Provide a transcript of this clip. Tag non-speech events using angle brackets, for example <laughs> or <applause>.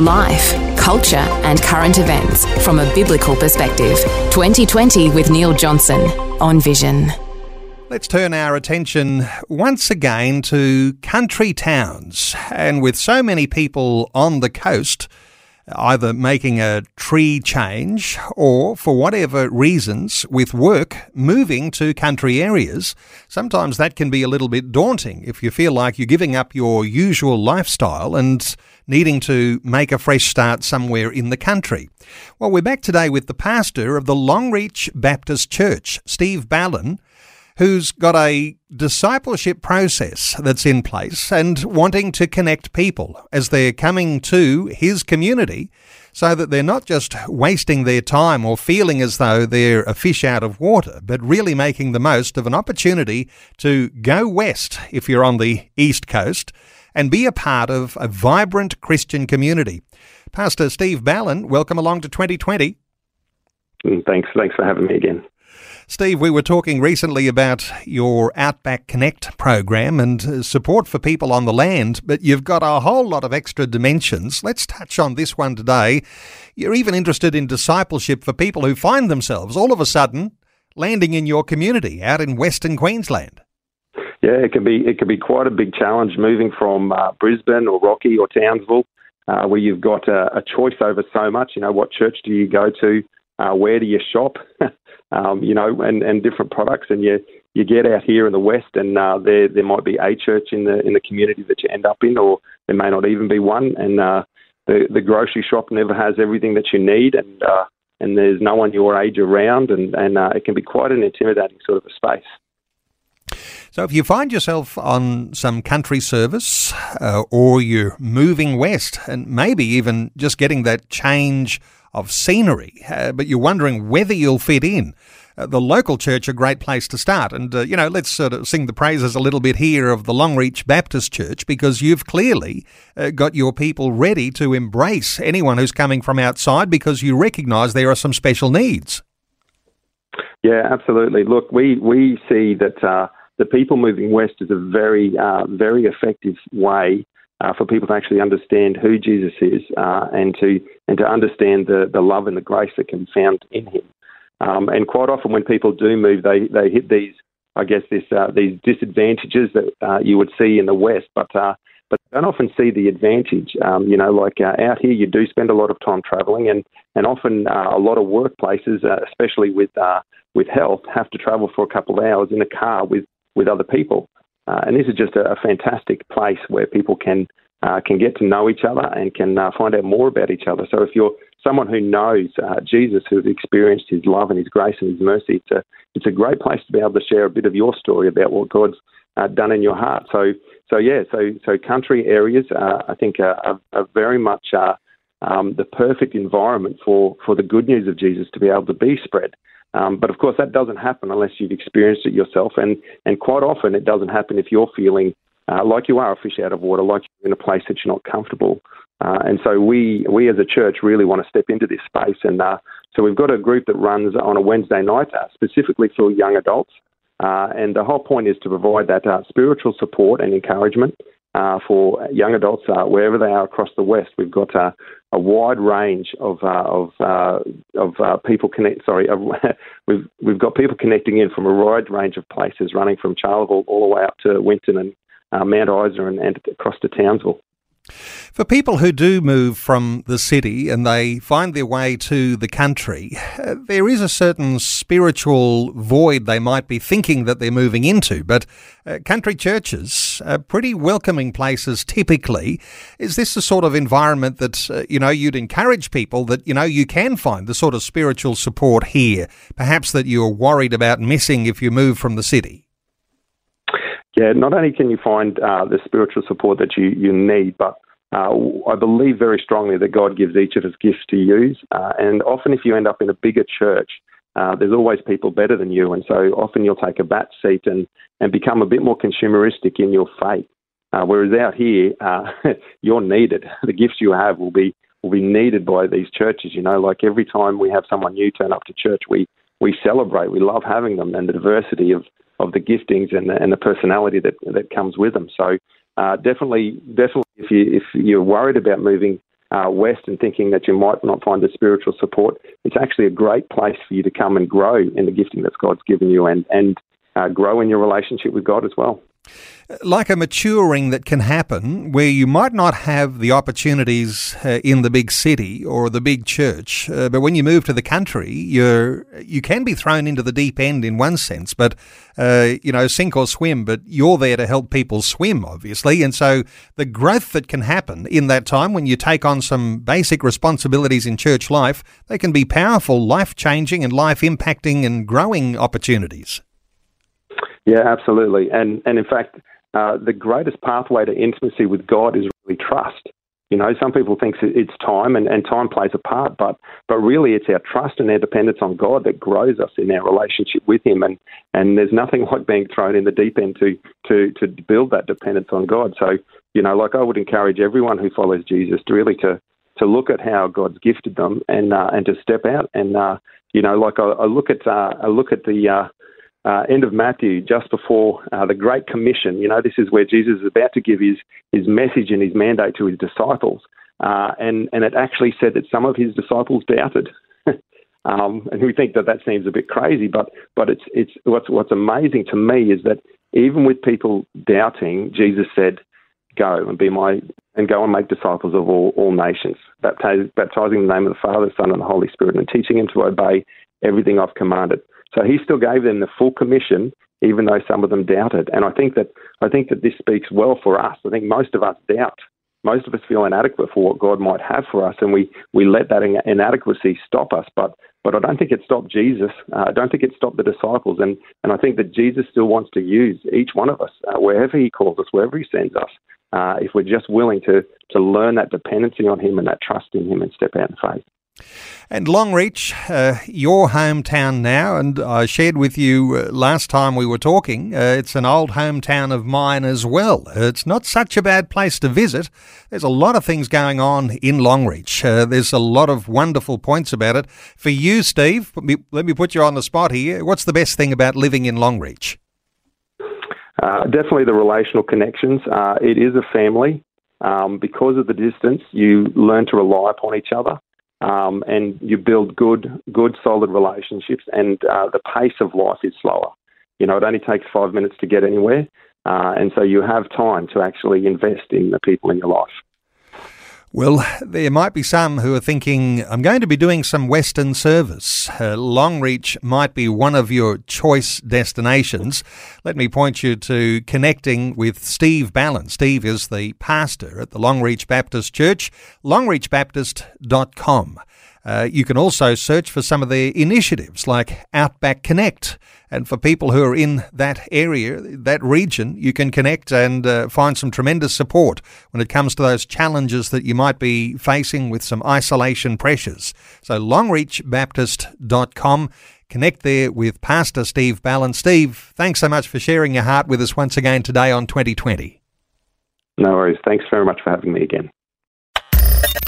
Life, culture, and current events from a biblical perspective. 2020 with Neil Johnson on Vision. Let's turn our attention once again to country towns. And with so many people on the coast, either making a tree change or, for whatever reasons, with work, moving to country areas, sometimes that can be a little bit daunting if you feel like you're giving up your usual lifestyle and needing to make a fresh start somewhere in the country. Well, we're back today with the pastor of the Longreach Baptist Church, Steve Ballin who's got a discipleship process that's in place and wanting to connect people as they're coming to his community so that they're not just wasting their time or feeling as though they're a fish out of water, but really making the most of an opportunity to go west if you're on the east coast and be a part of a vibrant Christian community. Pastor Steve Ballin, welcome along to 2020. Mm, thanks. Thanks for having me again. Steve, we were talking recently about your Outback Connect program and uh, support for people on the land, but you've got a whole lot of extra dimensions. Let's touch on this one today. You're even interested in discipleship for people who find themselves all of a sudden landing in your community out in Western Queensland. Yeah, it can be it can be quite a big challenge moving from uh, Brisbane or Rocky or Townsville, uh, where you've got a, a, choice over so much. You know, what church do you go to? Uh, where do you shop? <laughs> um, you know, and, and different products. And you you get out here in the west, and uh, there there might be a church in the in the community that you end up in, or there may not even be one. And uh, the the grocery shop never has everything that you need, and uh, and there's no one your age around, and and uh, it can be quite an intimidating sort of a space. So, if you find yourself on some country service uh, or you're moving west and maybe even just getting that change of scenery, uh, but you're wondering whether you'll fit in. Uh, the local church a great place to start. And, uh, you know, let's sort of sing the praises a little bit here of the Longreach Baptist Church because you've clearly uh, got your people ready to embrace anyone who's coming from outside because you recognise there are some special needs. Yeah, absolutely. Look, we, we see that uh, the people moving west is a very, uh, very effective way uh, for people to actually understand who Jesus is uh, and to and to understand the, the love and the grace that can be found in Him. Um, and quite often, when people do move, they, they hit these, I guess, this uh, these disadvantages that uh, you would see in the West, but uh, but don't often see the advantage. Um, you know, like uh, out here, you do spend a lot of time travelling, and and often a lot of workplaces, especially with with health, have to travel for a couple of hours in a car with with other people. Uh, and this is just a, a, fantastic place where people can uh, can get to know each other and can uh, find out more about each other. So if you're someone who knows uh, Jesus, who's experienced His love and His grace and His mercy, it's a it's a great place to be able to share a bit of your story about what God's uh, done in your heart. So so yeah, so so country areas uh, I think are, are very much um, the perfect environment for for the good news of Jesus to be able to be spread. Um, but of course, that doesn't happen unless you've experienced it yourself, and and quite often it doesn't happen if you're feeling uh, like you are a fish out of water, like you're in a place that you're not comfortable. Uh, and so we we as a church really want to step into this space, and uh, so we've got a group that runs on a Wednesday night uh, specifically for young adults, uh, and the whole point is to provide that uh, spiritual support and encouragement uh, for young adults uh, wherever they are across the West. We've got uh, a wide range of uh, of uh, of uh, people connect. Sorry, <laughs> we've we've got people connecting in from a wide range of places, running from Charleville all the way up to Winton and Mount Isa and, and across to Townsville. For people who do move from the city and they find their way to the country, uh, there is a certain spiritual void they might be thinking that they're moving into. But uh, country churches are pretty welcoming places typically. Is this the sort of environment that, uh, you know, you'd encourage people that, you know, you can find the sort of spiritual support here, perhaps that you're worried about missing if you move from the city? Yeah, not only can you find uh, the spiritual support that you, you need, but uh, I believe very strongly that God gives each of us gifts to use. Uh, and often, if you end up in a bigger church, uh, there's always people better than you. And so often you'll take a back seat and, and become a bit more consumeristic in your faith. Uh, whereas out here, uh, <laughs> you're needed. The gifts you have will be will be needed by these churches. You know, like every time we have someone new turn up to church, we we celebrate. We love having them and the diversity of, of the giftings and the, and the personality that that comes with them. So uh, definitely, definitely, if you if you're worried about moving uh, west and thinking that you might not find the spiritual support, it's actually a great place for you to come and grow in the gifting that God's given you and and uh, grow in your relationship with God as well like a maturing that can happen where you might not have the opportunities uh, in the big city or the big church, uh, but when you move to the country, you're you can be thrown into the deep end in one sense, but uh, you know sink or swim. But you're there to help people swim, obviously, and so the growth that can happen in that time when you take on some basic responsibilities in church life, they can be powerful, life changing, and life impacting and growing opportunities. Yeah, absolutely, and and in fact uh, the greatest pathway to intimacy with God is really trust. You know, some people think it's time, and, and time plays a part, but but really, it's our trust and our dependence on God that grows us in our relationship with Him. And and there's nothing like being thrown in the deep end to to to build that dependence on God. So you know, like I would encourage everyone who follows Jesus to really to to look at how God's gifted them and uh, and to step out and uh, you know, like I, I look at uh, I look at the uh, end of Matthew, just before uh, the Great Commission. You know, this is where Jesus is about to give his, his message and his mandate to his disciples. Uh, and, and it actually said that some of his disciples doubted. <laughs> um, and we think that that seems a bit crazy, but, but it's, it's, what's, what's amazing to me is that even with people doubting, Jesus said, Go and be my and go and make disciples of all, all nations, baptize, baptizing in the name of the Father, Son, and the Holy Spirit, and teaching them to obey everything I've commanded. So he still gave them the full commission, even though some of them doubted. And I think that I think that this speaks well for us. I think most of us doubt. Most of us feel inadequate for what God might have for us, and we, we let that inadequacy stop us. But but I don't think it stopped Jesus. Uh, I don't think it stopped the disciples. And, and I think that Jesus still wants to use each one of us, uh, wherever he calls us, wherever he sends us, uh, if we're just willing to, to learn that dependency on him and that trust in him and step out in faith. And Longreach, uh, your hometown now, and I shared with you uh, last time we were talking, uh, it's an old hometown of mine as well. It's not such a bad place to visit. There's a lot of things going on in Longreach. Uh, there's a lot of wonderful points about it. For you, Steve, let me put you on the spot here. What's the best thing about living in Longreach? Uh, definitely the relational connections. It is a family. Um, because of the distance, you learn to rely upon each other um, and you build good, good, solid relationships, and uh, the pace of life is slower. You know, it only takes five minutes to get anywhere, uh, and so you have time to actually invest in the people in your life. Well, there might be some who are thinking, I'm going to be doing some Western service. Uh, Longreach might be one of your choice destinations. Let me point you to connecting with Steve Ballin. Steve is the pastor at the Longreach Baptist Church, longreachbaptist.com. Uh, you can also search for some of their initiatives like Outback Connect. And for people who are in that area, that region, you can connect and uh, find some tremendous support when it comes to those challenges that you might be facing with some isolation pressures. So longreachbaptist.com. Connect there with Pastor Steve Ballin. Steve, thanks so much for sharing your heart with us once again today on 2020. No worries. Thanks very much for having me again.